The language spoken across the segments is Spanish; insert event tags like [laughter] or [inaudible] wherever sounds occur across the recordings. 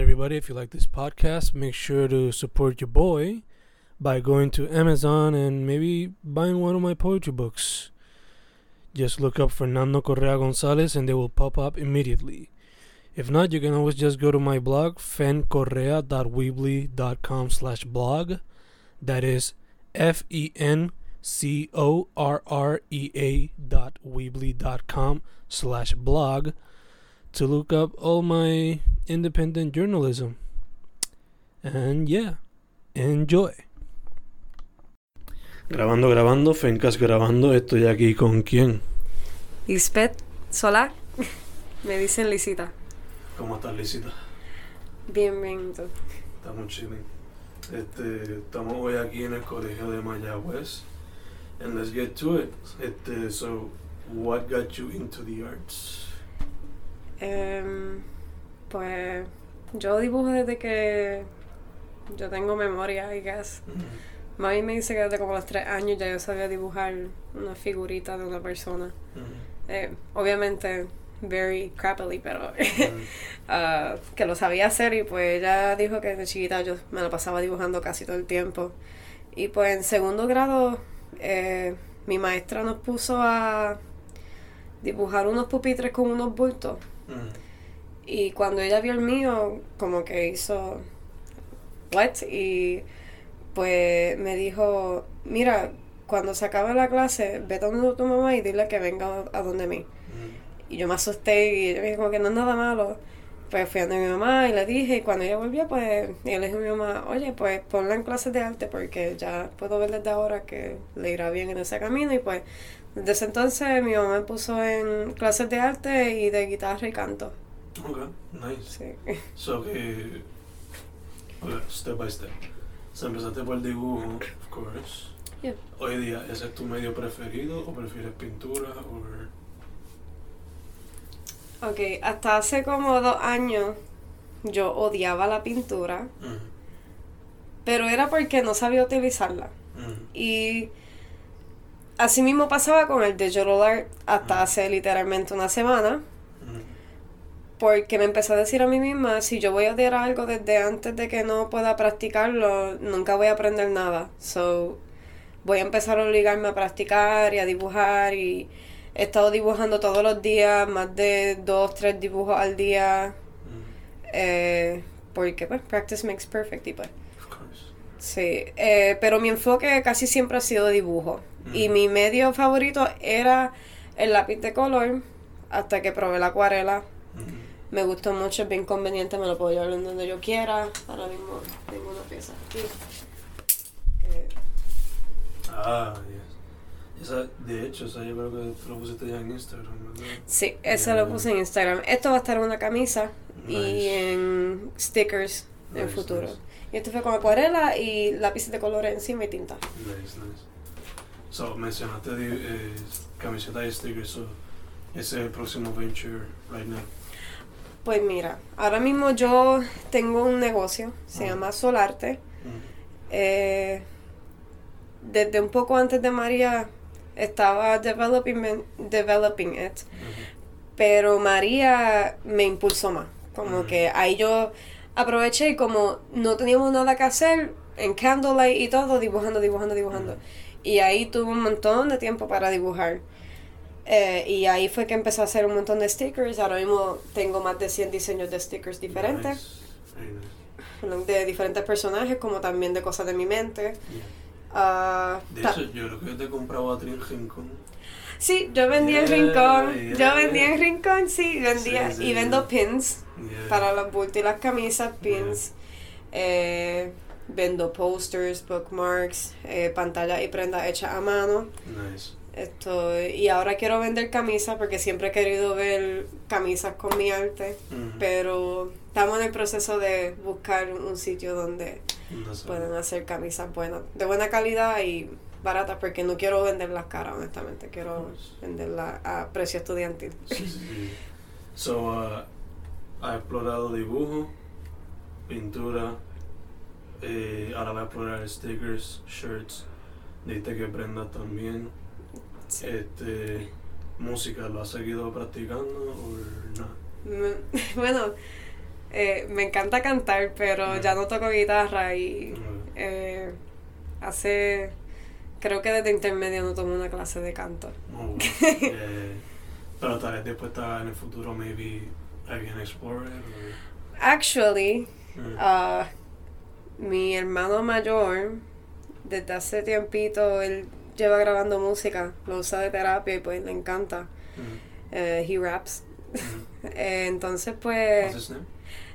everybody. If you like this podcast, make sure to support your boy by going to Amazon and maybe buying one of my poetry books. Just look up Fernando Correa Gonzalez and they will pop up immediately. If not, you can always just go to my blog, fencorrea.weebly.com slash blog. That is F-E-N-C-O-R-R-E-A dot weebly dot com slash blog to look up all my independent journalism. And yeah, enjoy. Grabando, grabando, Fencas grabando, estoy aquí con quién. Lisbeth Solá. Me dicen Lisita. ¿Cómo estás, Lisita? Bien, bien. ¿tú? Estamos chilling. Este, estamos hoy aquí en el colegio de Mayagüez. And let's get to it. Este, so, what got you into the arts? Em, pues yo dibujo desde que yo tengo memoria, I guess. Mm, Mami me dice que desde como los tres años ya yo sabía dibujar una figurita de una persona. mm, Eh, obviamente, very crappily, pero [laughs] mm. ah, que lo sabía hacer y pues ella dijo que de chiquita yo me la pasaba dibujando casi todo el tiempo. Y pues en segundo grado eh, mi maestra nos puso a dibujar unos pupitres con unos bultos. Mm, Y cuando ella vio el mío, como que hizo what y pues me dijo, mira, cuando se acabe la clase, vete a donde tu mamá y dile que venga a donde mí. mm. Y yo me asusté y ella me dijo como que no es nada malo. Pues fui a donde mi mamá y le dije, y cuando ella volvió, pues, y le dije a mi mamá, oye, pues ponla en clases de arte porque ya puedo ver desde ahora que le irá bien en ese camino. Y pues, desde ese entonces mi mamá me puso en clases de arte y de guitarra y canto. Okay, nice. Sí. So que, okay, step by step. So empezaste por el dibujo, of course. Yeah. Hoy día, ¿ese es tu medio preferido o prefieres pintura o Ok, hasta hace como dos años yo odiaba la pintura, Mm, pero era porque no sabía utilizarla. mm, Y así mismo pasaba con el digital art hasta hace literalmente una semana, porque me empecé a decir a mí misma, si yo voy a odiar algo desde antes de que no pueda practicarlo, nunca voy a aprender nada. So, voy a empezar a obligarme a practicar y a dibujar y he estado dibujando todos los días, más de dos, tres dibujos al día. Eh, porque pues practice makes perfect y pues. Sí eh, pero mi enfoque casi siempre ha sido dibujo. Y mi medio favorito era el lápiz de color hasta que probé la acuarela. Mm, me gustó mucho es bien conveniente me lo puedo llevar donde yo quiera. Ahora mismo tengo una pieza aquí Ah, yes. Esa, de hecho, esa yo creo que tú lo pusiste ya en Instagram, ¿verdad? sí ese Ya, lo puse en Instagram. Esto va a estar en una camisa y en stickers en Nice, futuro nice. y esto fue con acuarela y lápices de color encima y tinta Nice, nice. So, mencionaste eh, camiseta y stickers, so, ese es el próximo venture right now. Pues mira, ahora mismo yo tengo un negocio, se Ah. llama Solarte. Mm, Eh, desde un poco antes de María estaba developing, developing it, pero María me impulsó más. Como que ahí yo aproveché y como no teníamos nada que hacer, en Candlelight y todo, dibujando, dibujando, dibujando. Y ahí tuve un montón de tiempo para dibujar. Eh, y ahí fue que empecé a hacer un montón de stickers. Ahora mismo tengo más de 100 diseños de stickers diferentes. Nice. Very nice. de diferentes personajes como también de cosas de mi mente. Yeah. Ah, De hecho, yo creo que yo te compraba a ti en Rincón. sí, yo vendía en Yeah, Rincón, yeah, yo vendía en Rincón, sí, vendía Sí, sí, y vendo pins Yeah. para los bultos y las camisas, pins. Eh, vendo posters, bookmarks, eh, pantallas y prendas hechas a mano. Nice. Esto, y ahora quiero vender camisas porque siempre he querido ver camisas con mi arte, Ujú. pero estamos en el proceso de buscar un sitio donde No sé. pueden hacer camisas buenas, de buena calidad y baratas, porque no quiero venderlas caras, honestamente, quiero venderlas a precio estudiantil. Sí, sí, sí. So, uh, ha explorado dibujo, pintura, eh, ahora va a explorar stickers, shirts. Dijiste que Brenda también. Sí. Este, música, ¿lo has seguido practicando o no? Mm, [laughs] Bueno, eh, me encanta cantar, pero Mm. ya no toco guitarra y Mm. eh, hace, creo que desde intermedio no tomo una clase de canto. Oh, wow. [laughs] Eh, pero tal vez después está en el futuro, maybe alguien explore it, or- Actually, Mm. ah, mi hermano mayor, desde hace tiempito, él lleva grabando música, lo usa de terapia y pues le encanta. Mm. Eh, he raps. Mm. [laughs] Entonces, What's pues, his name?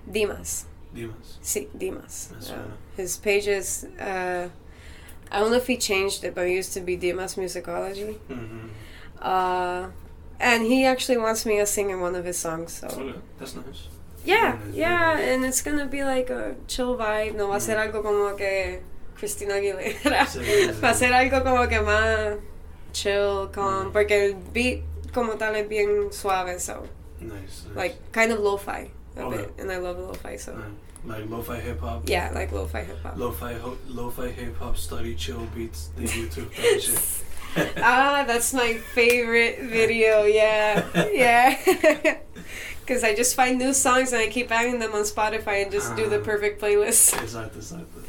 Dimas. Dimas. Sí, Dimas. Uh, his page is, uh, I don't know if he changed it, but it used to be Dimas Musicology. Mhm. Uh, and he actually wants me to sing in one of his songs, so. Okay, that's nice. Yeah, Very nice, yeah, nice. and it's gonna be like a chill vibe. No va a ser Mm. algo como que Christina Aguilera. Va a ser algo como que más chill, calm, Mm. porque el beat como tal es bien suave, so Nice. nice. like kind of lo-fi a Okay. bit, and I love lo-fi, so Uh, like lo-fi hip hop. yeah, like lo-fi hip hop. Lo-fi ho- lo-fi hip hop study chill beats the YouTube that [laughs] shit. [laughs] ah, that's my favorite video. Yeah, yeah. [laughs] Because I just find new songs and I keep adding them on Spotify and just do the Ah. perfect playlist. [laughs] Exacto, exacto.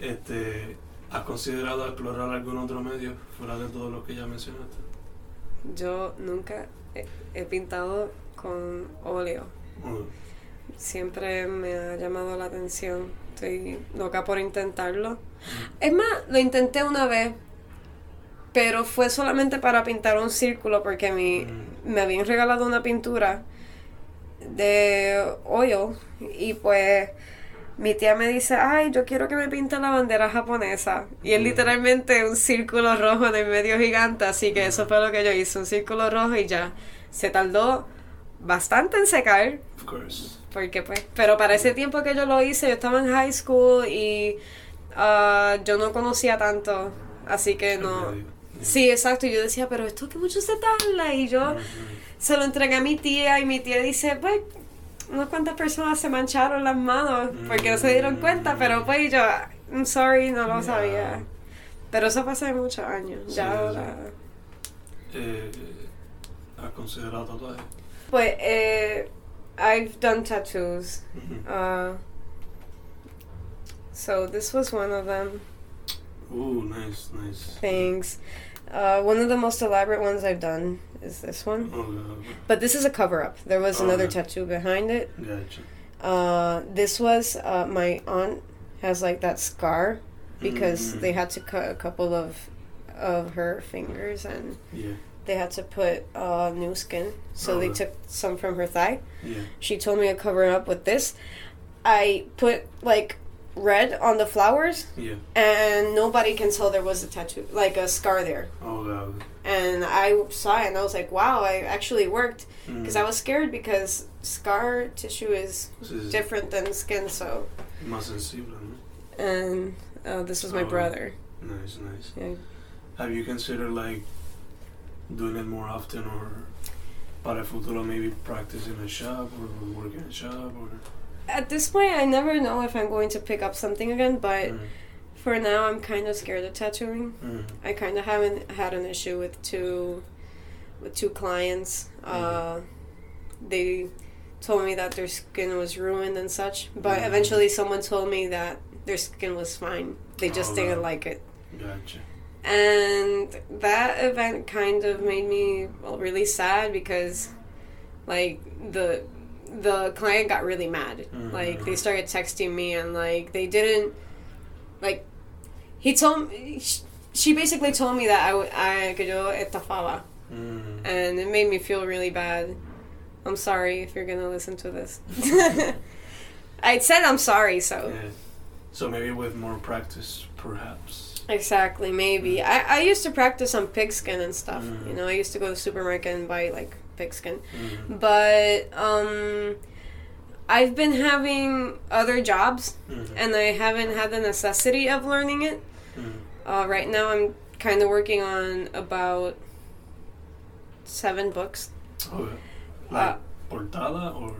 Este, ¿has considerado explorar algún otro medio fuera de todo lo que ya mencionaste? Yo nunca he, he pintado con óleo. Oh, Siempre me ha llamado la atención. Estoy loca por intentarlo. mm, Es más, lo intenté una vez, pero fue solamente para pintar un círculo porque mi, mm, me habían regalado una pintura de oil y pues mi tía me dice, ay, yo quiero que me pinte la bandera japonesa. Y es Mm. literalmente un círculo rojo en el medio gigante, así que eso fue lo que yo hice, un círculo rojo y ya. Se tardó bastante en secar, Of course. porque pues, pero para ese tiempo que yo lo hice, yo estaba en high school y ah, yo no conocía tanto, así que no... Sí, exacto, y yo decía, pero esto que mucho se tarda, y yo se lo entregué a mi tía y mi tía dice, pues, unas cuantas personas se mancharon las manos porque no se dieron cuenta, pero pues yo, I'm sorry, no lo sabía. Pero eso pasó hace muchos años, Sí, ya ahora. Eh, ¿Has considerado tatuaje? Pues, eh, I've done tattoos. Uh, so this was one of them. Ooh, nice, nice. Thanks. Uh, one of the most elaborate ones I've done is this one. Oh, God. But this is a cover up. There was Oh, another yeah. tattoo behind it. Gotcha. Uh, this was uh, my aunt has like that scar because Mhm. they had to cut a couple of of her fingers and Yeah, they had to put uh, new skin. So they Oh. took some from her thigh. yeah. She told me to cover it up with this. I put like red on the flowers Yeah. and nobody can tell there was a tattoo like a scar there. Oh, God. And I saw it and I was like, wow, I actually worked Mm. because I was scared because scar tissue is sí. different than skin so Más sensible, ¿no? and uh, this was my Oh. brother. Nice, nice. Yeah. Have you considered like doing it more often or para futuro maybe practice in a shop or work in a shop or At this point, I never know if I'm going to pick up something again, but Mm, for now, I'm kind of scared of tattooing. mm, I kind of haven't had an issue with two, with two clients. Uh, they told me that their skin was ruined and such, but Mhm. eventually, someone told me that their skin was fine. They just Oh, didn't like it. gotcha. and that event kind of made me well, really sad because like the the client got really mad like they started texting me and like they didn't like he told me sh- she basically told me that I, w- I que yo estafaba Mm. and it made me feel really bad i'm sorry if you're gonna listen to this [laughs] i said i'm sorry so Yeah. So maybe with more practice, perhaps. Exactly, maybe. I, I used to practice on pigskin and stuff. Mm. You know, I used to go to the supermarket and buy like pigskin. Mm, But um I've been having other jobs mm, and I haven't had the necessity of learning it. mm. Uh, right now I'm kind of working on about seven books. Okay. Like Uh, portada or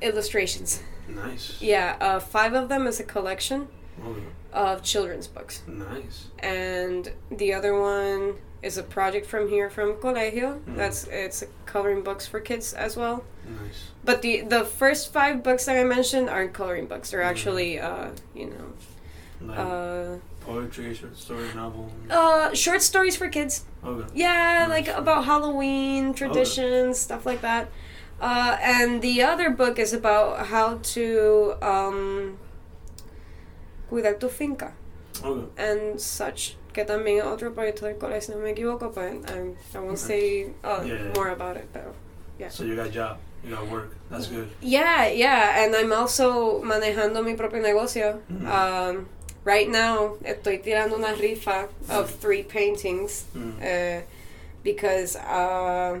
Illustrations. nice. Yeah, uh, five of them is a collection. Okay. of children's books. Nice. And the other one is a project from here from Colegio. Mm. That's it's coloring books for kids as well. Nice. But the the first five books that I mentioned aren't coloring books. They're Mm. actually uh, you know Like uh, poetry, short story, novel. uh, short stories for kids. Okay. Yeah, Nice. like about Halloween traditions, stuff like that. Uh, and the other book is about how to um, cuidar tu finca Okay. and such. Que también es otro proyecto del colegio, si no me equivoco, but I, I won't say uh, Yeah, yeah. more about it. Pero. Yeah. So you got a job, you got work. That's good. Yeah, yeah, and I'm also manejando mi propio negocio. Mhm. Um, right now, estoy tirando una rifa of three paintings Mm. uh, because uh,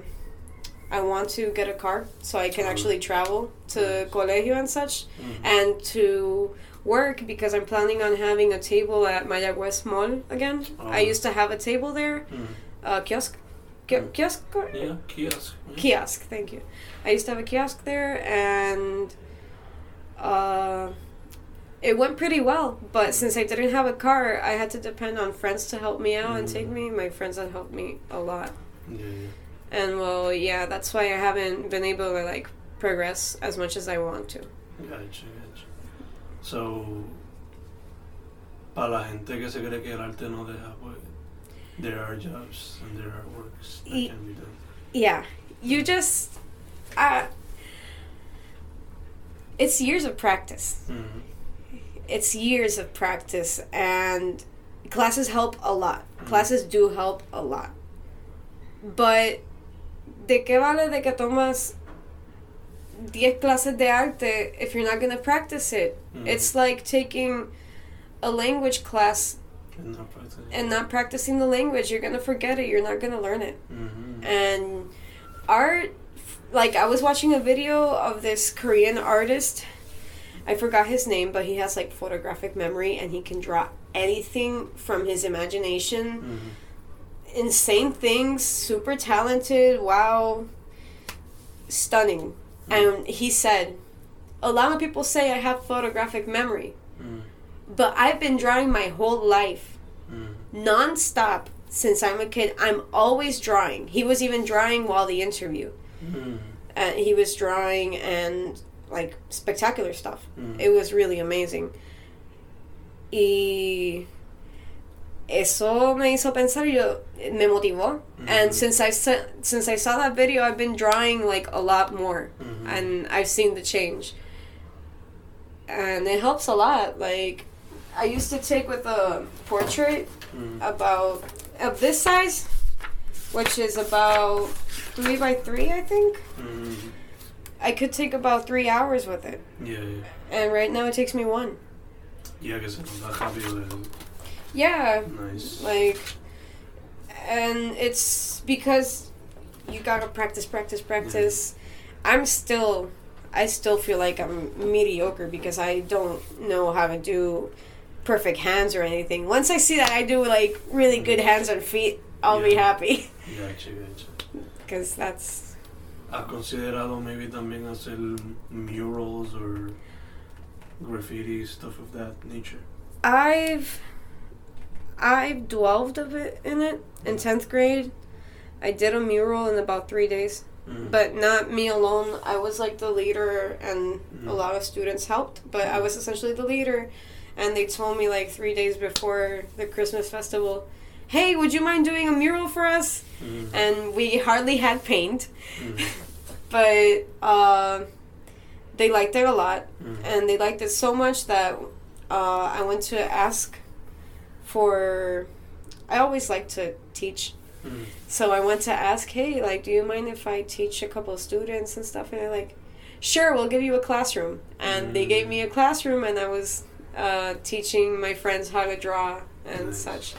I want to get a car so I can actually travel to Nice. colegio and such, Mm. and to work because I'm planning on having a table at Mayagüez Mall again. I Oh. used to have a table there, Mm. uh, kiosk, ki- Mm. kiosk, Yeah, kiosk. Yeah. kiosk. Thank you. I used to have a kiosk there, and uh, it went pretty well. But since I didn't have a car, I had to depend on friends to help me out and take Mm. me. My friends have helped me a lot, Yeah, yeah. and well, yeah, that's why I haven't been able to like progress as much as I want to. Gotcha, gotcha. So, para la gente que se cree que el arte no deja, pues, there are jobs and there are works that Y- can be done. Yeah, you just, uh, it's years of practice. Mhm. it's years of practice and classes help a lot Mhm. classes do help a lot but de qué vale de que tomas 10 clases de arte if you're not going to practice it Mhm. it's like taking a language class And not and not practicing the language you're going to forget it you're not going to learn it Mhm. and art like i was watching a video of this korean artist i forgot his name but he has like photographic memory and he can draw anything from his imagination Mhm. insane things super talented wow stunning Mm. And he said a lot of people say i have photographic memory Mhm. but i've been drawing my whole life Mhm. nonstop since i'm a kid i'm always drawing he was even drawing while the interview Mhm. and he was drawing and like spectacular stuff. Mhm. It was really amazing. Y eso me hizo pensar y yo me motivó. And Mhm. since I since I saw that video, I've been drawing like a lot more, Mhm. and I've seen the change. And it helps a lot. Like I used to take with a portrait Mhm. about of this size, which is about three by three, I think. Mhm. I could take about three hours with it, Yeah, yeah. and right now it takes me one. Yeah, que se nos da rápido el- Yeah, Nice. like, and it's because you gotta practice, practice, practice. Mm-hmm. I'm still, I still feel like I'm mediocre because I don't know how to do perfect hands or anything. Once I see that I do like really mm-hmm. good hands and feet, I'll be Yeah. happy Gotcha, gotcha. because that's ¿Has considerado maybe también hacer murals or graffiti, stuff of that nature? I've I've dwelled a bit in it in tenth grade. I did a mural in about three days, Mhm. but not me alone. I was like the leader, and a Mhm. lot of students helped. But I was essentially the leader, and they told me like three days before the Christmas festival, "Hey, would you mind doing a mural for us?" Mhm. And we hardly had paint, Mhm. [laughs] but uh, they liked it a lot. Mhm. and they liked it so much that uh, I went to ask for. I always like to teach, Mhm. so I went to ask, hey, like, do you mind if I teach a couple of students and stuff? And they're like, sure, we'll give you a classroom. And they gave me a classroom, and I was uh, teaching my friends how to draw and Nice. such.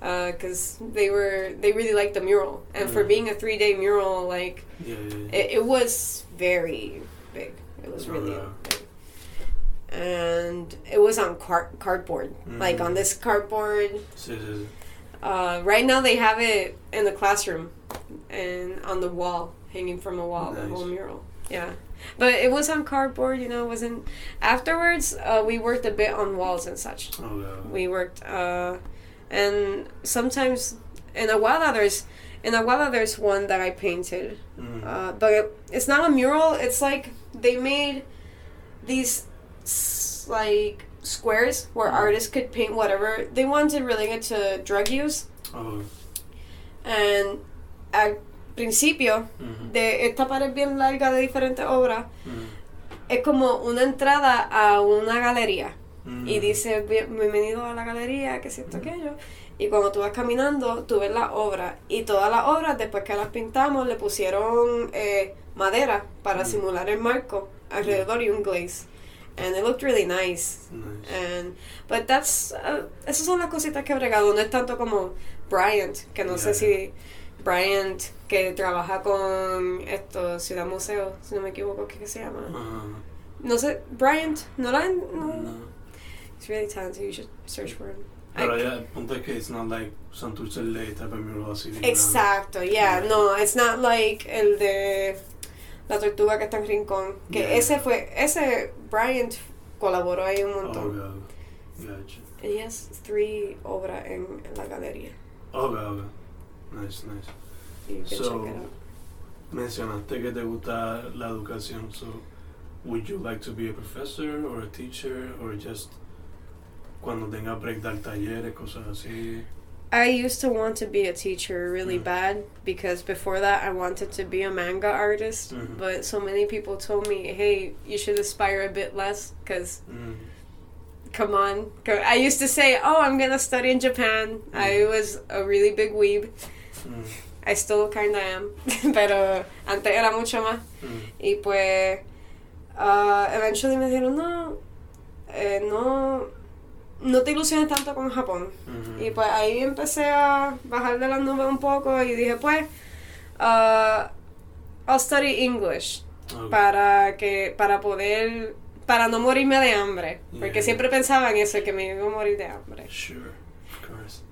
Because they were, they really liked the mural, and for Mhm. being a three day mural, like Yeah, yeah, yeah. it, it was very big. It was really big. And it was on car- cardboard. Like on Mhm. this cardboard. Uh, right now they have it in the classroom and on the wall, hanging from a wall, the whole mural. Yeah. But it was on cardboard, you know, it wasn't. Afterwards, uh, we worked a bit on walls and such. Oh, yeah. We worked, uh, and sometimes in Aguada, there's. In Aguada, there's one that I painted. Mm. Uh, but it, it's not a mural, it's like they made these like squares where Mhm. artists could paint whatever they wanted related to drug use. oh. And al principio Mhm. de esta pared bien larga de diferentes obras, es como una entrada a una galería. Y dice, "Bien- bienvenido a la galería, que siento aquello. Y cuando tú vas caminando, tú ves las obras. Y todas las obras, después que las pintamos, le pusieron eh, madera para simular el marco alrededor y un glaze. And it looked really nice. Nice. And, but that's, uh, esas son las cositas que he bregado. No es tanto como Bryant, que no sé Yeah. si Bryant, que trabaja con esto, Ciudad Museo, si no me equivoco, ¿qué se llama? Uh, No sé, Bryant, no la... No. no. He's really talented. You should search for him. Pero I- ya, el punto es que it's not like Santurce Ley type of mural así. Exacto, yeah. Yeah. No, it's not like el de la tortuga que está en Rincón. Que Yeah. ese fue, ese Bryant colaboró ahí un Oh, montón. Gotcha. And he has three obras en, en la galería. Oh, God, God. Nice, nice. You can So, check it out. mencionaste que te gusta la educación. So, would you like to be a professor or a teacher or just cuando tenga break dar talleres, cosas así? I used to want to be a teacher really Mm. bad because before that I wanted to be a manga artist. Mhm. But so many people told me, hey, you should aspire a bit less because Mm. come on. I used to say, oh, I'm gonna study in Japan. I Mm. was a really big weeb. Mm. I still kinda am. [laughs] Pero antes era mucho más. Mm. Y pues, uh, eventually me dijeron, no, eh, no, no te ilusiones tanto con Japón. Y pues ahí empecé a bajar de las nubes un poco y dije, pues, uh, I'll study English Okay. para que para poder para no morirme de hambre porque siempre pensaba en eso que me iba a morir de hambre Sure, of course.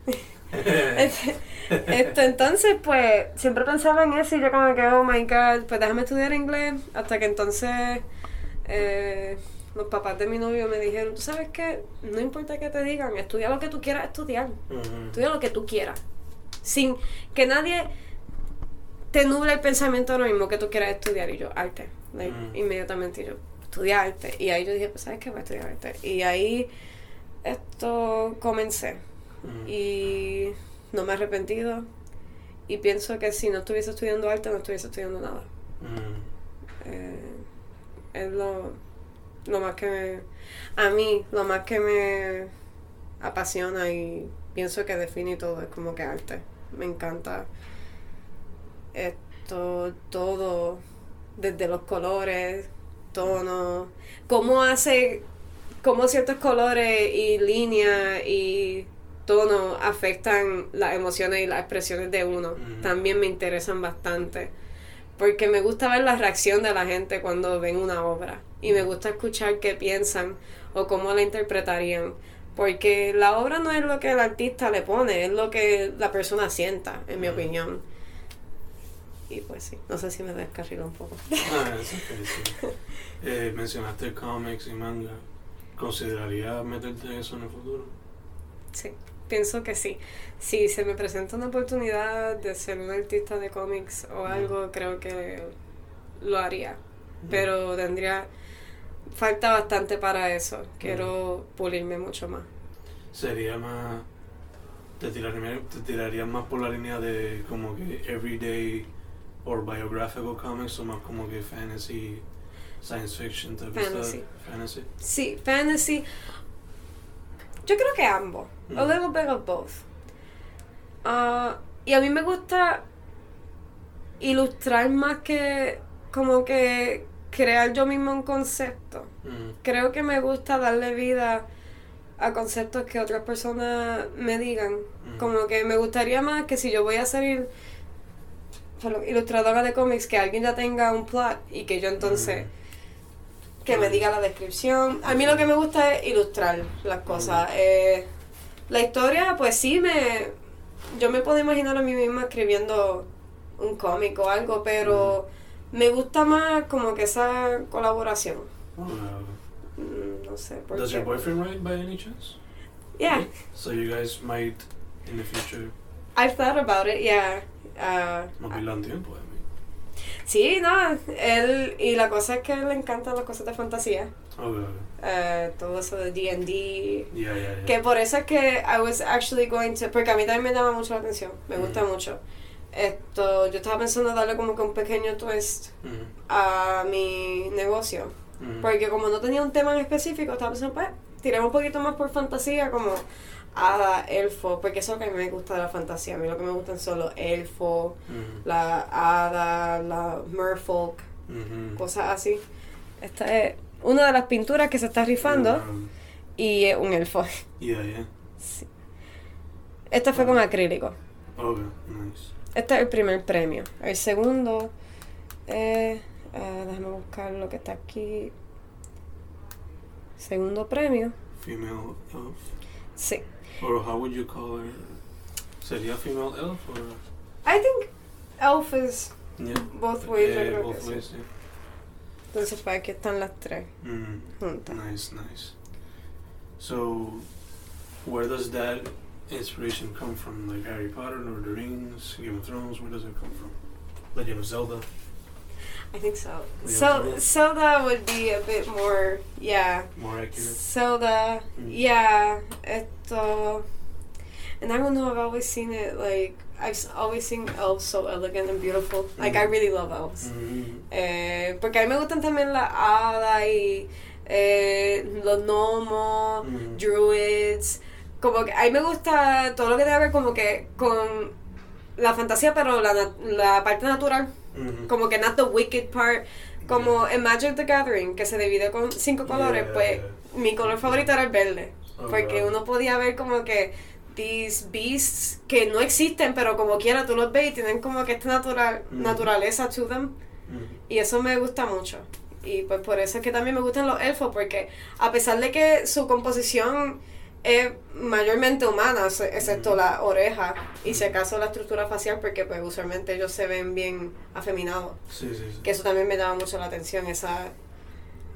[laughs] Esto, entonces pues siempre pensaba en eso y yo como que oh my god pues déjame estudiar inglés hasta que entonces eh, los papás de mi novio me dijeron tú sabes qué no importa que te digan estudia lo que tú quieras estudiar. Estudia lo que tú quieras sin que nadie te nuble el pensamiento de lo mismo que tú quieras estudiar. Y yo arte like, inmediatamente yo estudia arte y ahí yo dije pues sabes qué voy a estudiar arte y ahí esto comencé. Y no me he arrepentido. Y pienso que si no estuviese estudiando arte no estuviese estudiando nada. Eh, es lo, lo más que me, a mí lo más que me apasiona y pienso que define todo es como que arte. Me encanta esto todo desde los colores tonos cómo hace cómo ciertos colores y líneas y tonos afectan las emociones y las expresiones de uno. También me interesan bastante porque me gusta ver la reacción de la gente cuando ven una obra y me gusta escuchar qué piensan o cómo la interpretarían porque la obra no es lo que el artista le pone es lo que la persona sienta en mi opinión y pues sí no sé si me descarrilo un poco Ah, [laughs] es. Eh, mencionaste cómics y manga. ¿Considerarías meterte en eso en el futuro? Sí, pienso que sí. Si se me presenta una oportunidad de ser un artista de cómics o algo, creo que lo haría. Pero tendría. Falta bastante para eso. Quiero pulirme mucho más. Sería más. Te tiraría, te tirarías más por la línea de como que everyday or biographical comics o más como que fantasy, science fiction type of Fantasy. stuff? Fantasy. Sí, fantasy. Yo creo que ambos. A Mm. little bit of both. Ah, y a mí me gusta ilustrar más que como que crear yo mismo un concepto. Mm, Creo que me gusta darle vida a conceptos que otras personas me digan. Mm. Como que me gustaría más que si yo voy a ser perdón, ilustradora de cómics, que alguien ya tenga un plot y que yo entonces que me diga la descripción. A mí lo que me gusta es ilustrar las cosas. Eh, la historia, pues sí, me yo me puedo imaginar a mí misma escribiendo un cómic o algo, pero Me gusta más como que esa colaboración. Uh, Mm, No sé. por does qué. your boyfriend write by any chance? Yeah, So you guys might in the future I've thought about it, yeah. Ah, mobilan tiempo, mean. Sí, no, él, y la cosa es que le encantan las cosas de fantasía. Okay. eh, todo eso de D&D. Yeah, yeah, yeah. Que por eso es que I was actually going to... Porque a mí también me llama mucho la atención. Me gusta Ujú. mucho. Esto, yo estaba pensando darle como que un pequeño twist a mi negocio. Porque como no tenía un tema en específico, estaba pensando, pues, tiremos un poquito más por fantasía, como hada, elfo, porque eso es lo que a mí me gusta de la fantasía. A mí lo que me gustan son los elfos, Mhm. la hada, la merfolk, cosas así. Esta es una de las pinturas que se está rifando y es un elfo. [laughs] yeah, yeah. Sí. Este fue con acrílico. Okay, nice. Este es el primer premio. El segundo, eh, ah, déjame buscar lo que está aquí. Segundo premio, Female elf. sí. Or how would you call her? Sería female elf or I think elf is yeah. both ways. creo both ways, yeah. Aquí están las tres Mm, nice, nice. So, where does that inspiration come from? Like Harry Potter, Lord of the Rings, Game of Thrones? Where does it come from? Legend of Zelda. I think so. So Zelda. Would be a bit more, yeah. More accurate. Zelda, Mm. yeah. Esto, and I don't know. I've always seen it like I've always seen elves so elegant and beautiful. Like I Mm. really love elves. Mm, Eh, porque a mí me gustan también las hadas y eh, los gnomos, mm, druids. Como que a mí me gusta todo lo que tiene que ver como que con la fantasía, pero la, la parte natural. Como que not the wicked part. Como en Magic the Gathering, que se divide con cinco colores, Yeah. pues mi color favorito era el verde. Oh, Porque wow. uno podía ver como que these beasts que no existen, pero como quiera tú los ves y tienen como que esta natural, Mm. naturaleza to them. Mm, Y eso me gusta mucho. Y pues por eso es que también me gustan los elfos, porque a pesar de que su composición es mayormente humana, ex- excepto Ujú. la oreja y si acaso la estructura facial, porque pues usualmente ellos se ven bien afeminados. Sí, sí, sí. Que eso también me llama mucho la atención, esa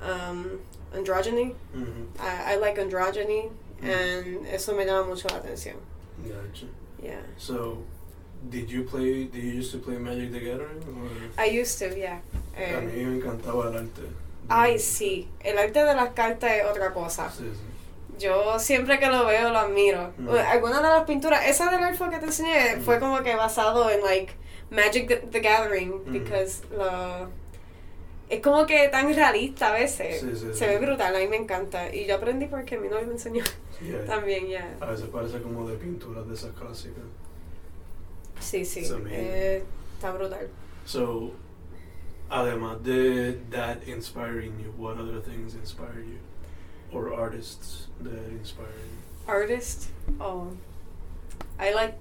um, androgyny. Mhm. I, I like androgyny, Mm. and eso me llama mucho la atención. Gotcha. Yeah. So, did you play? Did you used to play Magic the Gathering? Or? I used to, yeah. A mí me encantaba el arte. ay, sí. El arte de las cartas es otra cosa. Sí, sí. Yo siempre que lo veo lo admiro. Mm. Algunas de las pinturas, esa del elfo que te enseñé Mm. fue como que basado en like Magic the, the Gathering, Mm. because lo es como que tan realista a veces. Sí, sí, Se sí. ve brutal, a mí me encanta. Y yo aprendí porque mi novio me enseñó Yeah. [laughs] también, ya. A veces parece como de pinturas de esas clásicas. Sí, sí. Eh, está brutal. So, además de that inspiring you, what other things inspire you? Or artists that inspire you? Artist, oh, I like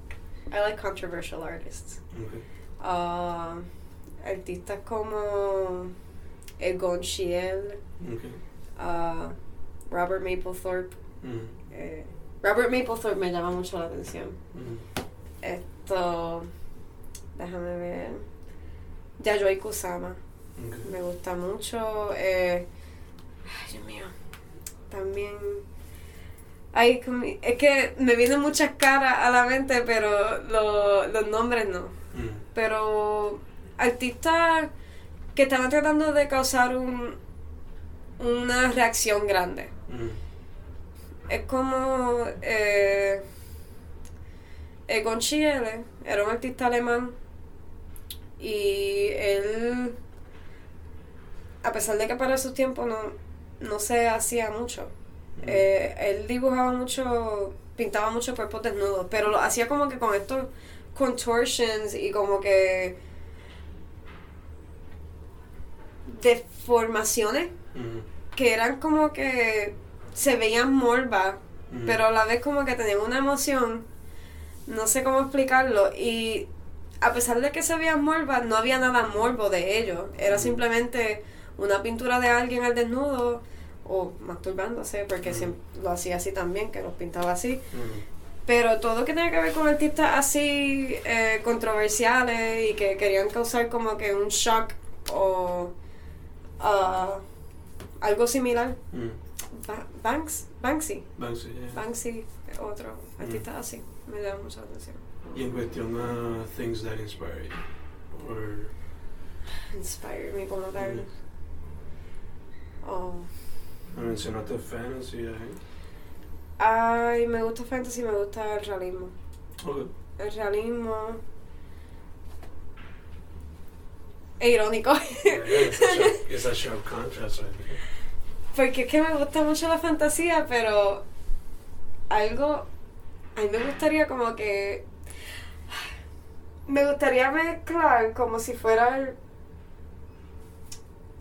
I like controversial artists. Okay. Ah, artistas como Egon Schiele, Okay. ah, Robert Mapplethorpe. Mm. eh, Robert Mapplethorpe me llama mucho la atención. Mm. Esto, déjame ver. Yayoi Kusama, Okay. me gusta mucho. Eh, ay, Dios mío. También. Ay, es que me vienen muchas caras a la mente, pero lo- los nombres no. Mm. Pero artistas que estaban tratando de causar un, una reacción grande. Mm. Es como eh, Egon Schiele era un artista alemán y él, a pesar de que para sus tiempos no, no se hacía mucho, Mm. eh, él dibujaba mucho, pintaba mucho cuerpos desnudos, pero lo hacía como que con estos contortions y como que deformaciones Mm. que eran como que se veían morbas, Mm. pero a la vez como que tenían una emoción, no sé cómo explicarlo, y a pesar de que se veían morbas, no había nada morbo de ellos, era simplemente una pintura de alguien al desnudo o masturbándose, porque Mm. siempre lo hacía así también, que los pintaba así, Mm. pero todo que tenía que ver con artistas así eh, controversiales y que querían causar como que un shock o ah, algo similar. Mm. Ba- Banks, Banksy. Banksy, yeah. Banksy, otro artista así, me llama mucha atención. Y en cuestión a things that inspire you. Or, Inspire me como tal. Oh. me mencionaste fantasy ahí. Ay, me gusta fantasy, me gusta el realismo. Okay. El realismo. Es irónico. It's, a sharp contrast right. Porque es que me gusta mucho la fantasía, pero algo. A mí me gustaría como que. Me gustaría mezclar como si fuera el.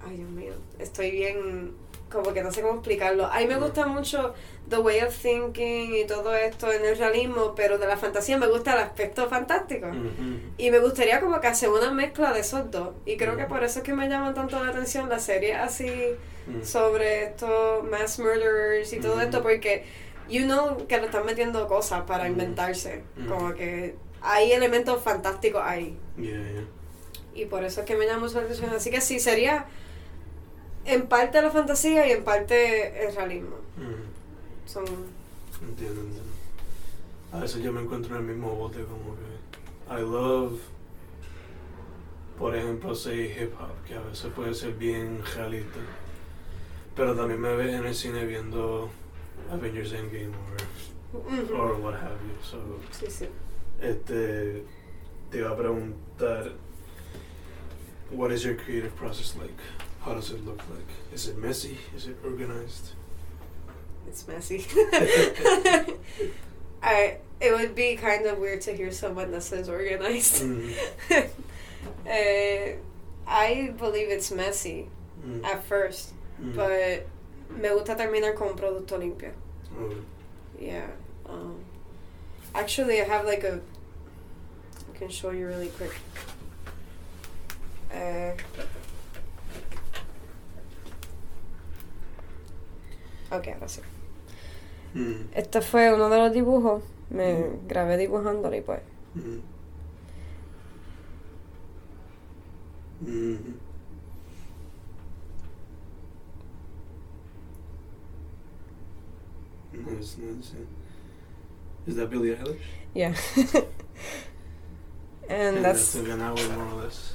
Ay, Dios mío. Estoy bien. Como que no sé cómo explicarlo. A mí me gusta mucho The Way of Thinking y todo esto en el realismo, pero de la fantasía me gusta el aspecto fantástico. Y me gustaría como que hacer una mezcla de esos dos. Y creo que por eso es que me llaman tanto la atención las series así sobre estos mass murderers y todo esto porque you know que le están metiendo cosas para inventarse. Como que hay elementos fantásticos ahí. Yeah, yeah. Y por eso es que me llama mucho la atención. Así que sí, sería en parte la fantasía y en parte el realismo. Mm. Son... Entiendo, entiendo. A veces yo me encuentro en el mismo bote como que I love, por ejemplo, say hip hop, que a veces puede ser bien realista. Pero también me ves en el cine viendo Avengers Endgame or, Ujú. or what have you. So, Sí, sí. este, te iba a preguntar, what is your creative process like? How does it look like? Is it messy? Is it organized? It's messy. [laughs] I it would be kind of weird to hear someone that says organized. Mm, uh, [laughs] I believe it's messy mm, at first, mm. but me gusta terminar con un producto limpio. Oh, Yeah. Um, actually, I have like a. I can show you really quick. Uh, ok, ahora sí. mm. Este fue uno de los dibujos. Me grabé dibujándolo y pues. Mm. Mm. Nice, nice. yeah. Is that Billie Eilish? Yeah. [laughs] and that's that's. the Ganao more or less.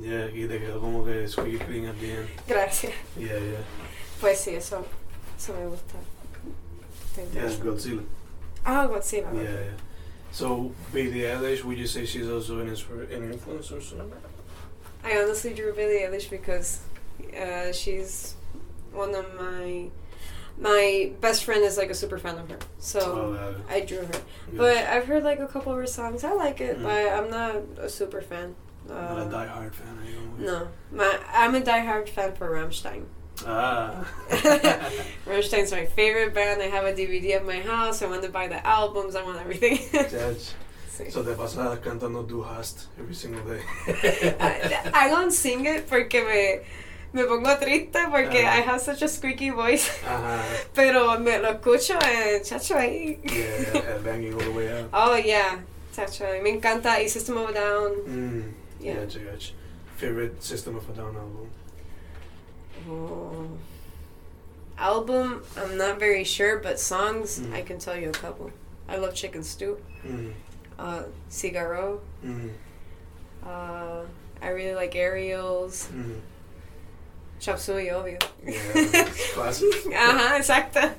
Yeah, y te quedó como que at the end. Gracias. Yeah, yeah. Pues sí, eso. Eso me gusta. Yeah. Godzilla. Ah, Godzilla. Yeah, yeah. So, Billie Eilish, would you say she's also an, inspir- an influence or something? I honestly drew Billie Eilish because uh, she's one of my my best friend is like a super fan of her, so Oh, uh, I drew her. yeah. But I've heard like a couple of her songs. I like it, Mm. but I'm not a super fan. Not a Uh, die-hard fan, no, my I'm a diehard fan for Rammstein. Ah. [laughs] Rammstein's my favorite band. I have a DVD at my house. I want to buy the albums. I want everything. [laughs] So te pasas cantando Du hast every single day. [laughs] I, I don't sing it porque me me pongo triste porque Ah. I have such a squeaky voice. Ajá. Pero me lo escucho en chacho ahí. Yeah, headbanging all the way out. Oh yeah, chacho. Me encanta y System of a Down. Mm. Yeah. Gotcha, gotcha. Favorite System of a Down album? Oh. Album, I'm not very sure, but songs, Mm. I can tell you a couple. I love Chicken Stew, Mm. uh, Cigaro. Mm. Uh, I really like Ariels, Mm. Chop Suey, obvio. Yeah, [laughs] classic. Ajá, exacto.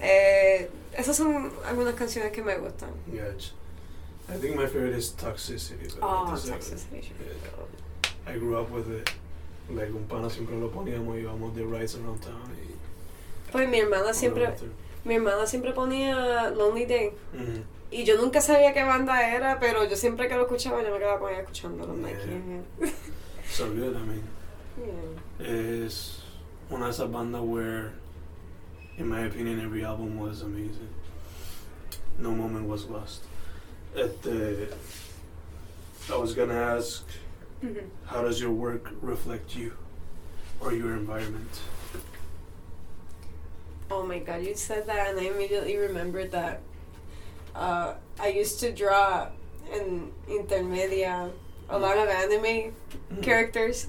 Eh, esas son algunas canciones que me gustan. Gotcha. I think my favorite is Toxicity. but Oh, Toxicity. yeah. I grew up with it. Like un pana siempre lo poníamos y íbamos de rides around town. Y Pues mi hermana siempre, mi hermana siempre ponía Lonely Day. Mm. Y yo nunca sabía qué banda era, pero yo siempre que lo escuchaba, yo me quedaba con ella escuchándolo. I'm like, Yeah. yeah, So good, I mean. yeah. Es una de esas bandas where, in my opinion, every album was amazing. No moment was lost. Este, I was gonna ask, Mhm. how does your work reflect you or your environment? Oh my god, you said that, and I immediately remembered that uh, I used to draw in intermedia a lot of anime Mm. characters,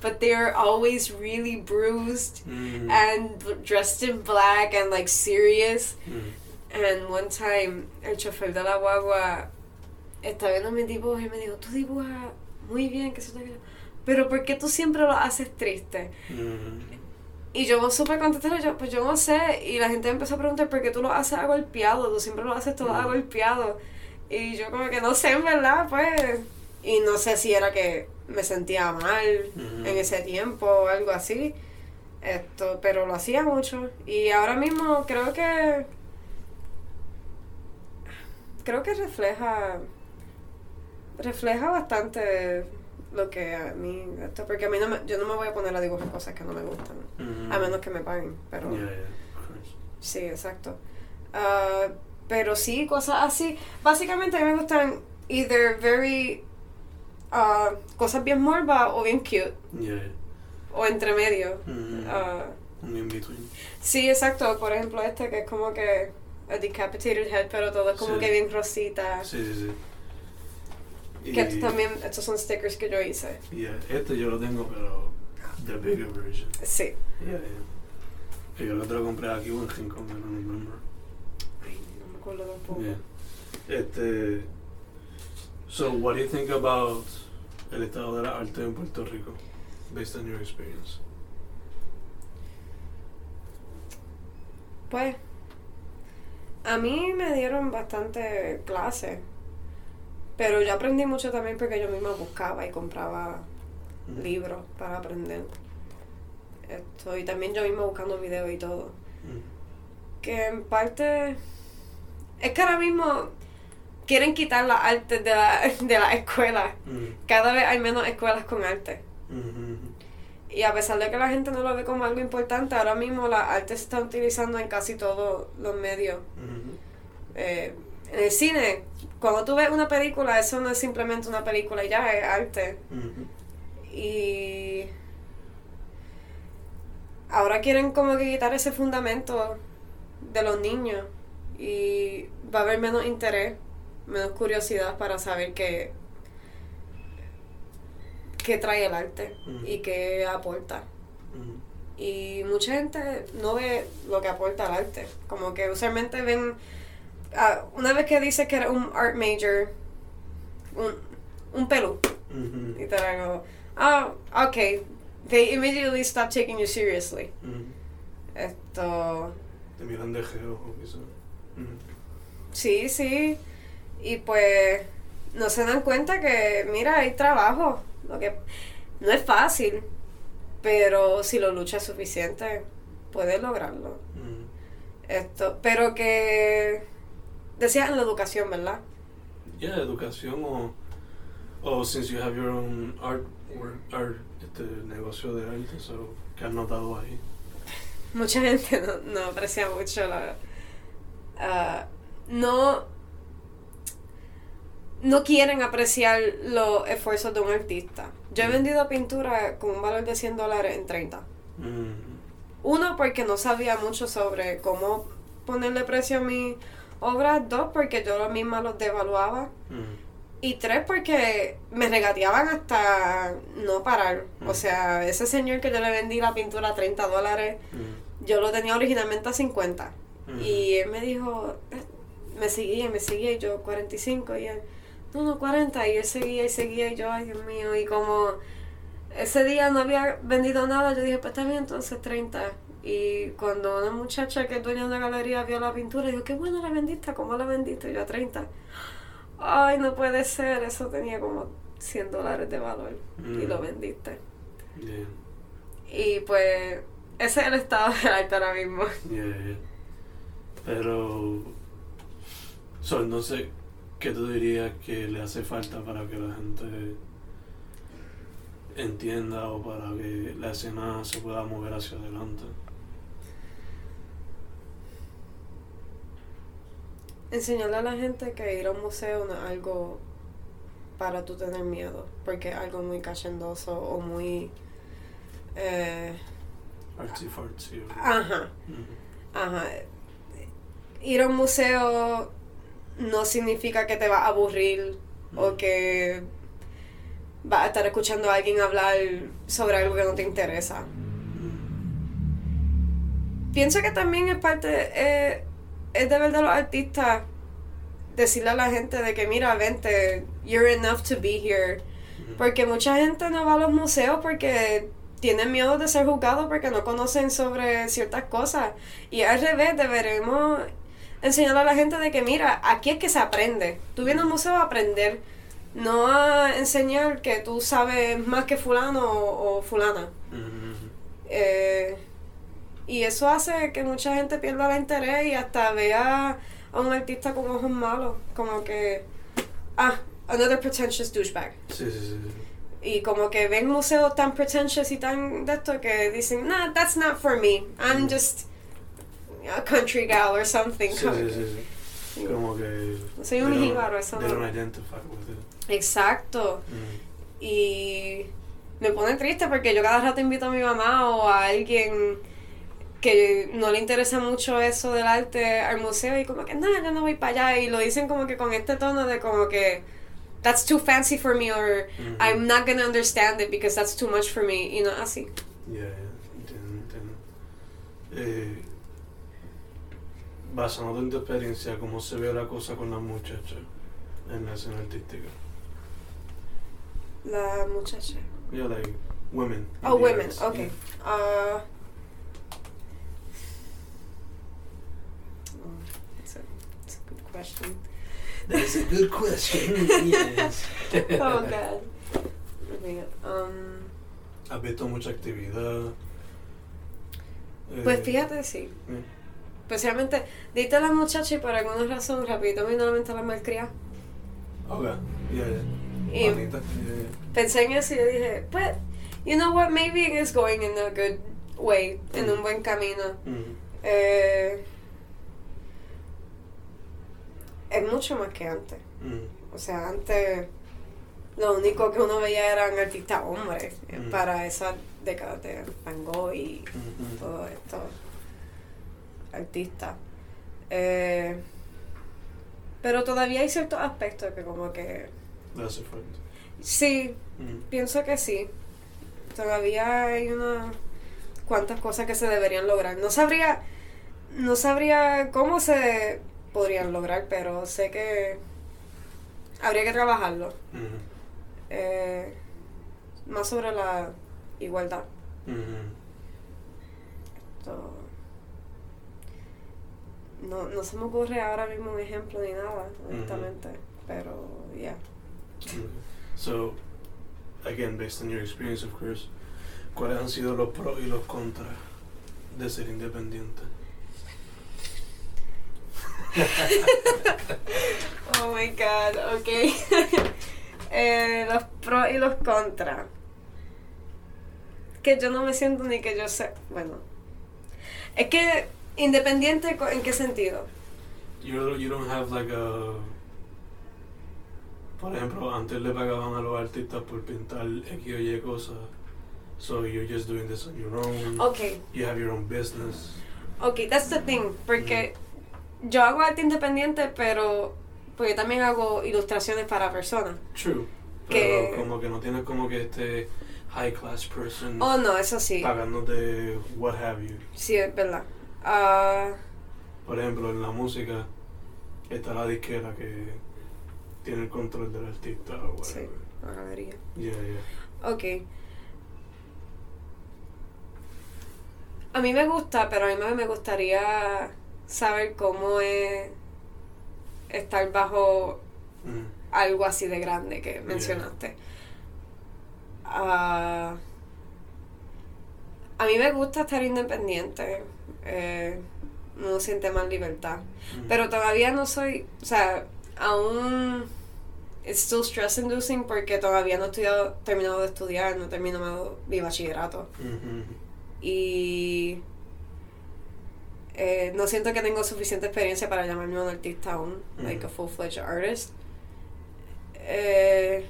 but they're always really bruised Mm. and dressed in black and like serious. Mm. And one time, el chofer de la guagua estaba viendo mis dibujos y me dijo, tú dibujas muy bien, que se te pero ¿por qué tú siempre lo haces triste? Mm. Y yo no supe contestar, yo, pues yo no sé. Y la gente empezó a preguntar, ¿por qué tú lo haces agolpeado? Tú siempre lo haces todo Mm. agolpeado. Y yo como que no sé, en verdad, pues. Y no sé si era que me sentía mal Mm. en ese tiempo o algo así. Esto, pero lo hacía mucho. Y ahora mismo creo que. Creo que refleja. Refleja bastante lo que a mí. Esto, porque a mí no me, yo no me voy a poner a dibujar cosas que no me gustan. A menos que me paguen. Pero. Yeah, yeah. Sí, exacto. Ah, pero sí, cosas así. Básicamente a mí me gustan either very. ah, cosas bien morbas o bien cute. Yeah. O entre medio. Ah, Un in between. sí, exacto. Por ejemplo, este que es como que. A decapitated head, pero todo es como Sí. que bien rosita. Sí, sí, sí. Que también. Estos son stickers que yo hice. Yeah, este yo lo tengo, pero the bigger version. Sí. Yeah, yeah. Que yo lo otro compré aquí en Rincón, I don't remember. Ay, no me acuerdo tampoco. Yeah. Este. So, what do you think about el estado de la arte en Puerto Rico, based on your experience? Pues, a mí me dieron bastante clase, pero yo aprendí mucho también porque yo misma buscaba y compraba Mm. libros para aprender. Esto, y también yo misma buscando videos y todo. Mm. Que en parte, es que ahora mismo quieren quitar las artes de la, [laughs] de la escuela. Mm. Cada vez hay menos escuelas con arte. Y a pesar de que la gente no lo ve como algo importante, ahora mismo la arte se está utilizando en casi todos los medios. Eh, en el cine, cuando tú ves una película, eso no es simplemente una película, ya es arte. Y ahora quieren como que quitar ese fundamento de los niños y va a haber menos interés, menos curiosidad para saber qué, qué trae el arte y qué aporta. Y mucha gente no ve lo que aporta el arte. Como que usualmente ven. Ah, una vez que dice que era un art major, un, un pelú. Mhm. Y te digo, ah, ok. They immediately stop taking you seriously. Esto. Te miran de geojo, quizás. Mhm. Sí, sí. Y pues. No se dan cuenta que, mira, hay trabajo. Lo que. No es fácil. Pero si lo luchas suficiente, puedes lograrlo. Esto, pero que decías en la educación, ¿verdad? Yeah, educación o, o since you have your own art, work, art este negocio de arte, so, que has notado ahí. [laughs] Mucha gente no, no aprecia mucho la... ah, no... No quieren apreciar los esfuerzos de un artista. Yo he Mm. vendido pintura con un valor de 100 dólares en 30. Mhm. Uno, porque no sabía mucho sobre cómo ponerle precio a mis obras. Dos, porque yo misma los devaluaba. Y tres, porque me regateaban hasta no parar. O sea, ese señor que yo le vendí la pintura a 30 dólares, yo lo tenía originalmente a 50. Mhm. Y él me dijo, eh, me seguía y me seguía, y yo 45, y él, no, no, 40, y él seguía y seguía, y yo, ay Dios mío, y como ese día no había vendido nada, yo dije, pues está bien, entonces 30. Y cuando una muchacha que es dueña de una galería vio la pintura, dijo, qué buena la vendiste, ¿cómo la vendiste? Y yo a 30. Ay, no puede ser, eso tenía como 100 dólares de valor, y Mm. lo vendiste. Yeah, Y pues, ese es el estado del arte ahora mismo. yeah, yeah. Pero, so, entonces, ¿qué tú dirías que le hace falta para que la gente entienda o para que la escena se pueda mover hacia adelante? Enseñarle a la gente que ir a un museo no es algo para tú tener miedo, porque es algo muy cachendoso o muy... Eh, Artsy fartsy. ajá, ajá. Ir a un museo no significa que te vas a aburrir o Mm. que vas a estar escuchando a alguien hablar sobre algo que no te interesa. Pienso que también es parte, eh, es deber de los artistas decirle a la gente de que mira, vente, you're enough to be here. Porque mucha gente no va a los museos porque tienen miedo de ser juzgados porque no conocen sobre ciertas cosas. Y al revés, deberemos enseñarle a la gente de que mira, aquí es que se aprende. Tú vienes al museo a aprender, no a enseñar que tú sabes más que fulano o, o fulana. Eh, y eso hace que mucha gente pierda el interés y hasta vea a un artista con ojos malos. Como que, ah, another pretentious douchebag. Sí, sí, sí. Y como que ven museos tan pretentious y tan de esto que dicen, nah, that's not for me. I'm just a country gal or something. Sí, sí, sí, sí. Como que. Soy un jíbaro, eso They no. don't identify with it. Exacto. Mm. Y me pone triste porque yo cada rato invito a mi mamá o a alguien que no le interesa mucho eso del arte al museo y como que, no, yo no voy para allá. Y lo dicen como que con este tono de como que, that's too fancy for me or Mhm. I'm not gonna understand it because that's too much for me. Y no así. Ya, entiendo, entiendo. Eh, basándote en tu experiencia, ¿cómo se ve la cosa con las muchachas en la escena artística? La muchacha. Yeah, like women. Oh, women, arts. okay. Uh, oh, that's a, that's a good question. That is a good question. [laughs] yes. Oh, God. Um, ¿Has visto mucha actividad? Eh, pues fíjate, sí. mm, Especialmente, diste a la muchacha y por alguna razón, rapidito me vino a la mente la malcriada. Ok, yeah, yeah. Y Bonita, yeah, pensé en eso y yo dije, pues, you know what, maybe it is going in a good way, en un buen camino. Mm, Eh, es mucho más que antes. mm, O sea, antes lo único que uno veía eran artistas hombres eh, Mm. para esa década de Van Gogh y mm, todo esto artistas. Eh, pero todavía hay ciertos aspectos que como que Le hace falta. sí, pienso que sí. Todavía hay unas cuantas cosas que se deberían lograr. No sabría no sabría cómo se podrían lograr, pero sé que habría que trabajarlo. Eh, más sobre la igualdad. Esto- No, no se me ocurre ahora mismo un ejemplo ni nada, honestamente. Pero, ya. Okay. So, again, based on your experience, of course, ¿cuáles han sido los pros y los contras de ser independiente? Oh my god, ok. [laughs] Eh, los pros y los contras. Que yo no me siento ni que yo sé. Bueno. Es que, independiente, ¿en qué sentido? You, you don't have like a... Por ejemplo, antes le pagaban a los artistas por pintar X o Y cosas. So you're just doing this on your own. Ok, You have your own business. ok, that's the thing. Porque yo hago arte independiente, pero. Porque también hago ilustraciones para personas. True. Que- Pero como que no tienes como que este high class person Oh, no, eso sí. pagándote what have you. Sí, es verdad. Ah, Por ejemplo, en la música está la disquera que tiene el control del artista o sí, whatever. majadería. Yeah, yeah. Ok. A mí me gusta, pero a mí me gustaría saber cómo es estar bajo Mm, algo así de grande que mencionaste. Ah, a mí me gusta estar independiente. Eh, uno siente más libertad. mm. Pero todavía no soy, o sea, aún it's still stress inducing porque todavía no he estudiado, terminado de estudiar, no he terminado mi bachillerato. Mhm. Y eh, no siento que tengo suficiente experiencia para llamarme un artista aún, like a full-fledged artist. Eh,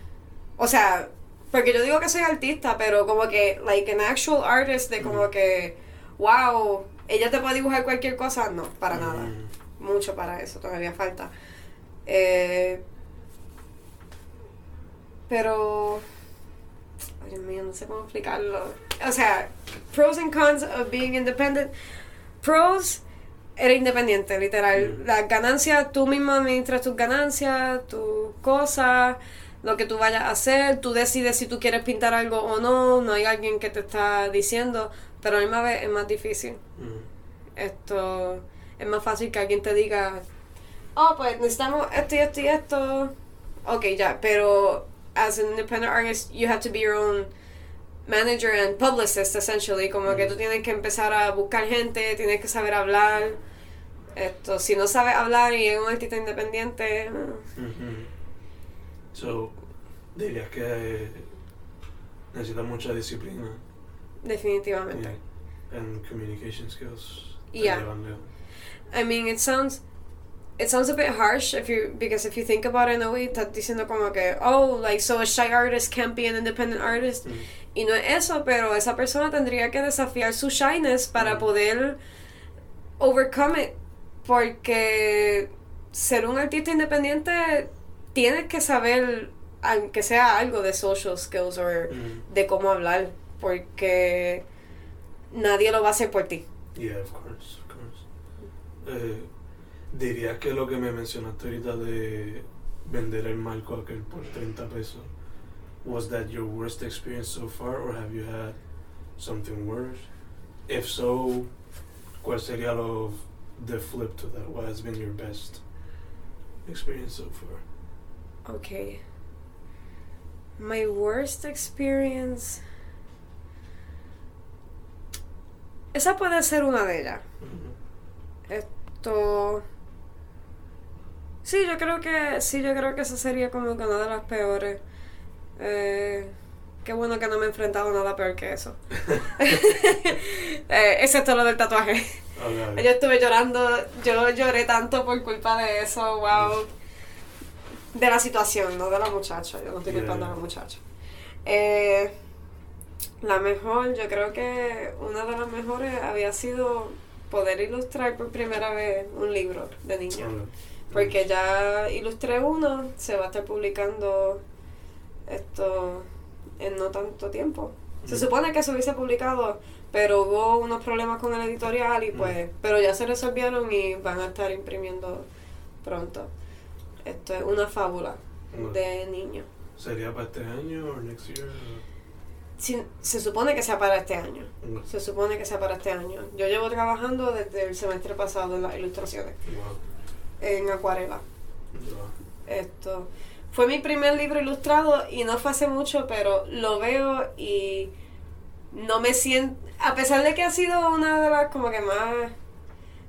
o sea, porque yo digo que soy artista, pero como que, like an actual artist, de como que, wow, ella te puede dibujar cualquier cosa, no, para nada Mm, mucho para eso, todavía falta. Eh, pero Dios mío, no sé cómo explicarlo. O sea, pros and cons of being independent. Pros, eres independiente, literal. Mm. Las ganancias, tú mismo administras tus ganancias, tus cosas, lo que tú vayas a hacer. Tú decides si tú quieres pintar algo o no. No hay alguien que te está diciendo. Pero a la misma vez es más difícil. Mm. Esto es más fácil que alguien te diga, oh, pues necesitamos esto y esto y esto. Ok, ya, pero as an independent artist, you have to be your own manager and publicist, essentially. Como que tú tienes que empezar a buscar gente, tienes que saber hablar. Esto, si no sabes hablar y eres un artista independiente. So, dirías que eh, necesitas mucha disciplina definitivamente. y and communication skills. Yeah. I mean, it sounds it sounds a bit harsh if you because if you think about it in a way, estás diciendo como que oh, like so a shy artist can't be an independent artist. Mm. Y no es eso, pero esa persona tendría que desafiar su shyness para Mm. poder overcome it. Porque ser un artista independiente tienes que saber, aunque sea algo de social skills o Mm. de cómo hablar, porque nadie lo va a hacer por ti. Yeah, of course, of course. Eh, dirías que lo que me mencionaste ahorita de vender el marco aquel por 30 pesos, was that your worst experience so far or have you had something worse? If so, ¿cuál sería lo the flip to that? What has been your best experience so far? Okay. My worst experience. Esa puede ser una de ellas. Mhm. Esto. Sí, yo creo que. Sí, yo creo que esa sería como que una de las peores. Eh, qué bueno que no me he enfrentado a nada peor que eso. [laughs] Eh, excepto lo del tatuaje. Yo estuve llorando, yo lloré tanto por culpa de eso, wow. De la situación, no de la muchacha, yo no estoy Yeah. culpando a la muchacha. Eh, la mejor, yo creo que una de las mejores había sido poder ilustrar por primera vez un libro de. Okay. Porque ya ilustré uno, se va a estar publicando esto en no tanto tiempo. Se supone que se hubiese publicado, pero hubo unos problemas con el editorial y pues, pero ya se resolvieron y van a estar imprimiendo pronto. Esto es una fábula de niños. ¿Sería para este año o next year? Si- se supone que sea para este año. Se supone que sea para este año. Yo llevo trabajando desde el semestre pasado en las ilustraciones, Wow. En acuarela. Esto fue mi primer libro ilustrado y no fue hace mucho, pero lo veo y no me siento, a pesar de que ha sido una de las como que más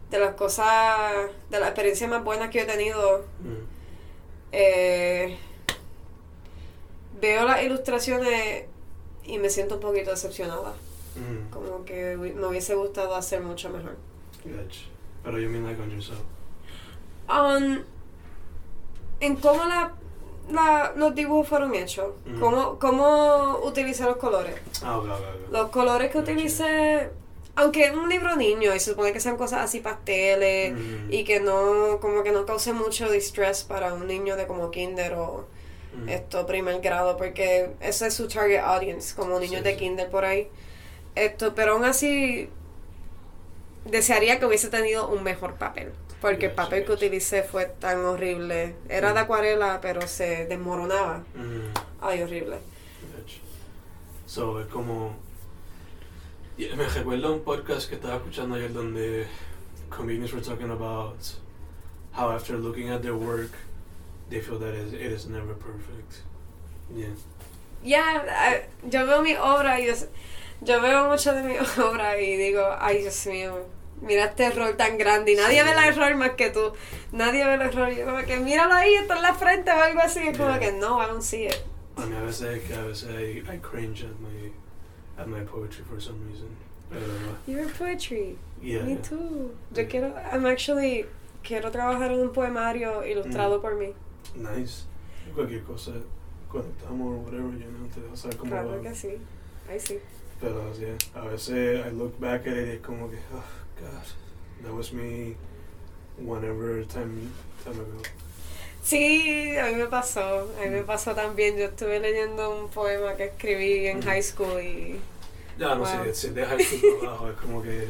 de las cosas, de las experiencias más buenas que he tenido, Mm. eh, veo las ilustraciones y me siento un poquito decepcionada, Mm. como que me hubiese gustado hacer mucho mejor. Gotcha. You mean like on yourself? Um, en cómo la, la- los dibujos fueron hechos, Mm. cómo, cómo utilicé los colores. Ah. Los colores que utilicé, aunque es un libro niño y se supone que sean cosas así pasteles Mm. y que no, como que no cause mucho distress para un niño de como kinder o Mm. esto primer grado, porque ese es su target audience, como niños Sí, de sí. kinder por ahí. Esto, pero aún así desearía que hubiese tenido un mejor papel, porque el papel que utilicé fue tan horrible. Era de Mm. acuarela, pero se desmoronaba. Mm. Ay, horrible. So, es como... Me recuerda un podcast que estaba escuchando ayer donde comedians were talking about how after looking at their work, they feel that it, is never perfect. Yeah. Ya, eh, yo veo mi obra y yo, yo veo mucho de mi [laughs] obra y digo, ay Dios mío, mira este error tan grande y nadie Sí. ve el error más que tú. Nadie ve el error yo como que míralo ahí, está en la frente o algo así. Es como Yeah. que no, I don't see it. Que a veces I, I cringe at my, at my poetry for some reason. Pero, Your poetry. yeah. Me too. Yo quiero, I'm actually, quiero trabajar en un poemario ilustrado Mm. por mí. Nice. Cualquier cosa, conectamos o whatever, you know, te dejo saber cómo Claro va. que sí. Ay, sí. Pero yeah, a veces I look back at it y es como que, oh God, that was me whenever time, time ago. Sí, a mí me pasó, a mí me mm. pasó también. Yo estuve leyendo un poema que escribí en mm. high school y... Ya, no Wow. sé, se deja el fútbol abajo, es como que...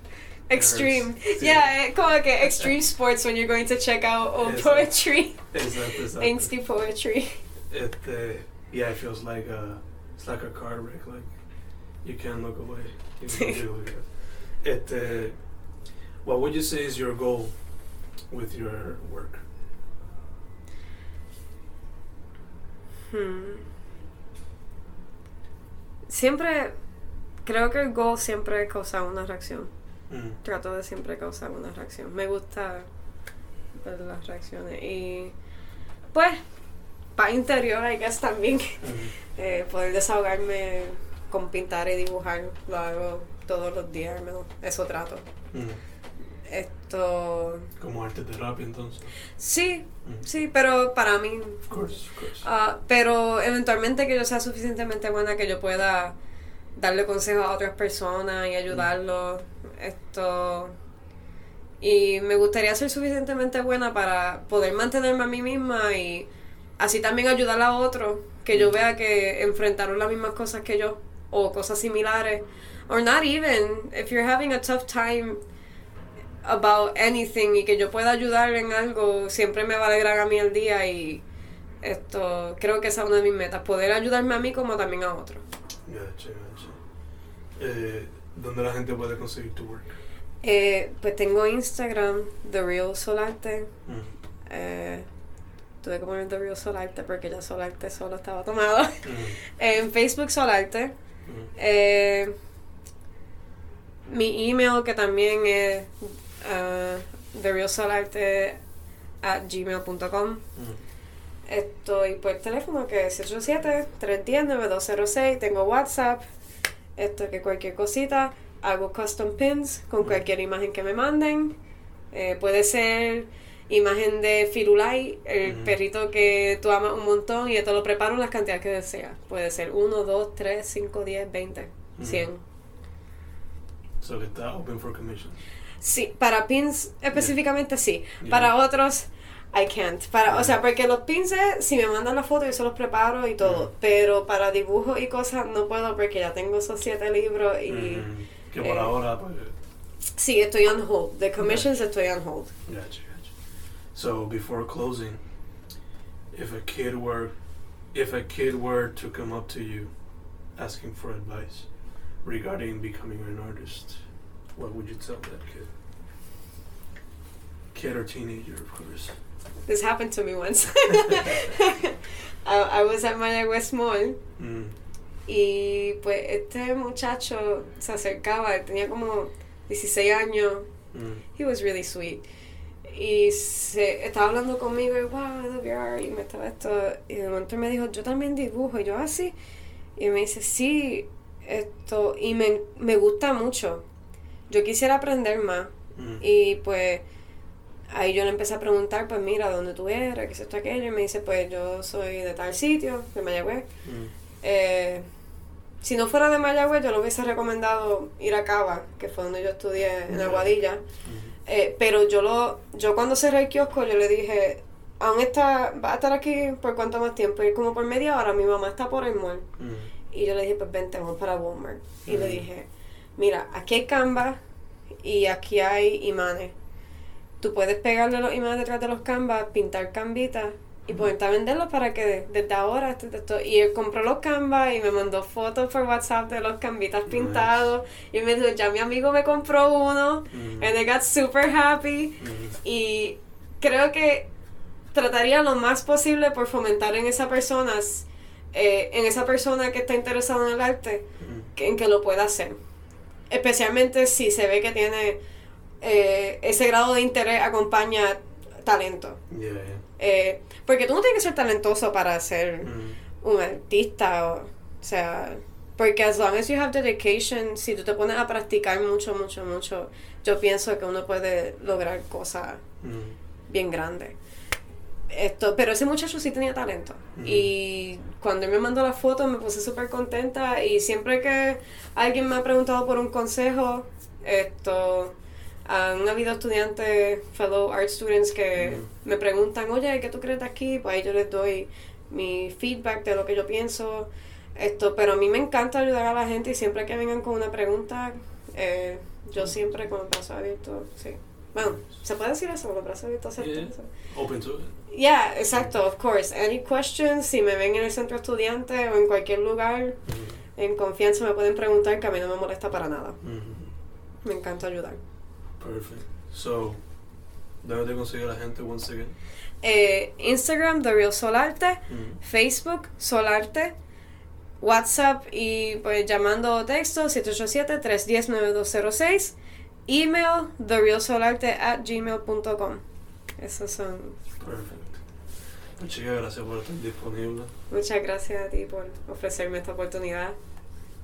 [laughs] Extreme. Sí. Yeah, como que extreme [laughs] sports when you're going to check out old Exacto. poetry. Exacto, exacto. Angsty poetry. Este, yeah, it feels like a, it's like a car wreck, like, you can't look away. You can't look it. Este, what would you say is your goal with your work? Hmm. Siempre, creo que el goal siempre es causar una reacción. Mm. Trato de siempre causar una reacción. Me gusta ver las reacciones y pues, para interior, I guess también, Mm. [laughs] eh, poder desahogarme con pintar y dibujar, lo hago todos los días, al menos eso trato. Mm. Esto, Como arte terapia, entonces. sí, Mm. sí, pero para mí Of course, of course. Ah, pero eventualmente que yo sea suficientemente buena que yo pueda darle consejos a otras personas y ayudarlos. Esto. Y me gustaría ser suficientemente buena para poder mantenerme a mí misma y así también ayudar a otros que yo vea que enfrentaron las mismas cosas que yo o cosas similares. Or not even, if you're having a tough time about anything y que yo pueda ayudar en algo, siempre me va a alegrar a mí el día y esto creo que esa es una de mis metas, poder ayudarme a mí como también a otros. Gotcha, gotcha. Eh, ¿Dónde la gente puede conseguir tu work? Eh, pues tengo Instagram, The Real Solarte. Mm. Eh, tuve que poner The Real Solarte porque ya Solarte solo estaba tomado. Mm. [laughs] en Facebook Solarte. Mm. Mi email que también es uh, TheRealSolarte at gmail.com. Mm. Estoy por teléfono que es 787-310-9206. Tengo WhatsApp. Esto que cualquier cosita. Hago custom pins con cualquier imagen que me manden. Eh, puede ser imagen de Firulai, el Ujú. perrito que tú amas un montón y yo te lo preparo en las cantidades que deseas. Puede ser 1, 2, 3, 5, 10, 20, 100. So que está open for commission. Sí, para pins específicamente sí. Yeah. Para otros, I can't. Para, Yeah. O sea, porque los pins, si me mandan la foto, yo se los preparo y todo. Yeah. Pero para dibujos y cosas no puedo porque ya tengo esos siete libros y Mm. Que por eh, ahora, pues, sí, estoy on hold. The commissions estoy on hold. gotcha, gotcha. So before closing, if a kid were, if a kid were to come up to you, asking for advice regarding becoming an artist, what would you tell that kid? Kid or teenager, of course. This happened to me once. [laughs] [laughs] I, I was at Mayagüez Mall Mm. y pues este muchacho se acercaba, tenía como 16 años Mm. He was really sweet. Y se estaba hablando conmigo y wow, I love your art", y me estaba esto. Y de momento me dijo, yo también dibujo. Y yo así. y me dice, sí, esto. Y me, me gusta mucho. Yo quisiera aprender más. Mm. Y pues ahí yo le empecé a preguntar, pues mira, ¿dónde tú eres? ¿Qué es esto, aquello? Y me dice, pues yo soy de tal sitio, de Mayagüez. Mm. Eh, si no fuera de Mayagüez, yo le hubiese recomendado ir a Cava, que fue donde yo estudié en. Aguadilla. Mm. Eh, pero yo lo, yo cuando cerré el kiosco, yo le dije, aún está, va a estar aquí por cuánto más tiempo, y como por media hora, mi mamá está por el mall. Mm. Y yo le dije, pues vente, vamos para Walmart. Y le dije, mira, aquí hay canvas y aquí hay imanes. Tú puedes pegarle los imanes detrás de los canvas, pintar canvitas y ponerte a venderlos para que desde ahora esto, esto- Y él compró los canvas y me mandó fotos por WhatsApp de los canvitas Nice. pintados. Y me dijo, ya mi amigo me compró uno. Mm. And I got super happy. Y creo que trataría lo más posible por fomentar en esa persona, eh, en esa persona que está interesada en el arte, que- en que lo pueda hacer. Especialmente si se ve que tiene eh, ese grado de interés acompaña talento. Yeah, yeah. Eh, porque tú no tienes que ser talentoso para ser Mm. un artista, o, o sea, porque as long as you have dedication, si tú te pones a practicar mucho, mucho, mucho, yo pienso que uno puede lograr cosas Mm. bien grandes. Esto, pero ese muchacho sí tenía talento. Y cuando él me mandó la foto me puse súper contenta y siempre que alguien me ha preguntado por un consejo, esto, Han habido estudiantes, fellow art students, que me preguntan, oye, ¿qué tú crees de aquí? Pues ahí yo les doy mi feedback de lo que yo pienso. Esto, pero a mí me encanta ayudar a la gente y siempre que vengan con una pregunta, eh, yo siempre con los brazos abiertos, sí. Bueno, ¿se puede decir eso? Con los brazos abiertos, Yeah. Open to it. Yeah, exacto, of course. Any questions, si me ven en el centro estudiante o en cualquier lugar, en confianza me pueden preguntar que a mí no me molesta para nada. Me encanta ayudar. Perfect. So, ¿dónde te consigue la gente once again? Eh, Instagram, The Real Solarte. Facebook, Solarte. WhatsApp y pues llamando o texto 787-310-9206. Email, therealsolarte at gmail.com. Esos son. Perfect. Chica, gracias por estar disponible. Muchas gracias a ti por ofrecerme esta oportunidad.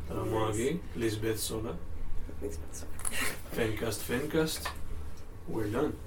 Estamos aquí, Lisbeth Sola, Fencast Fencast. We're done.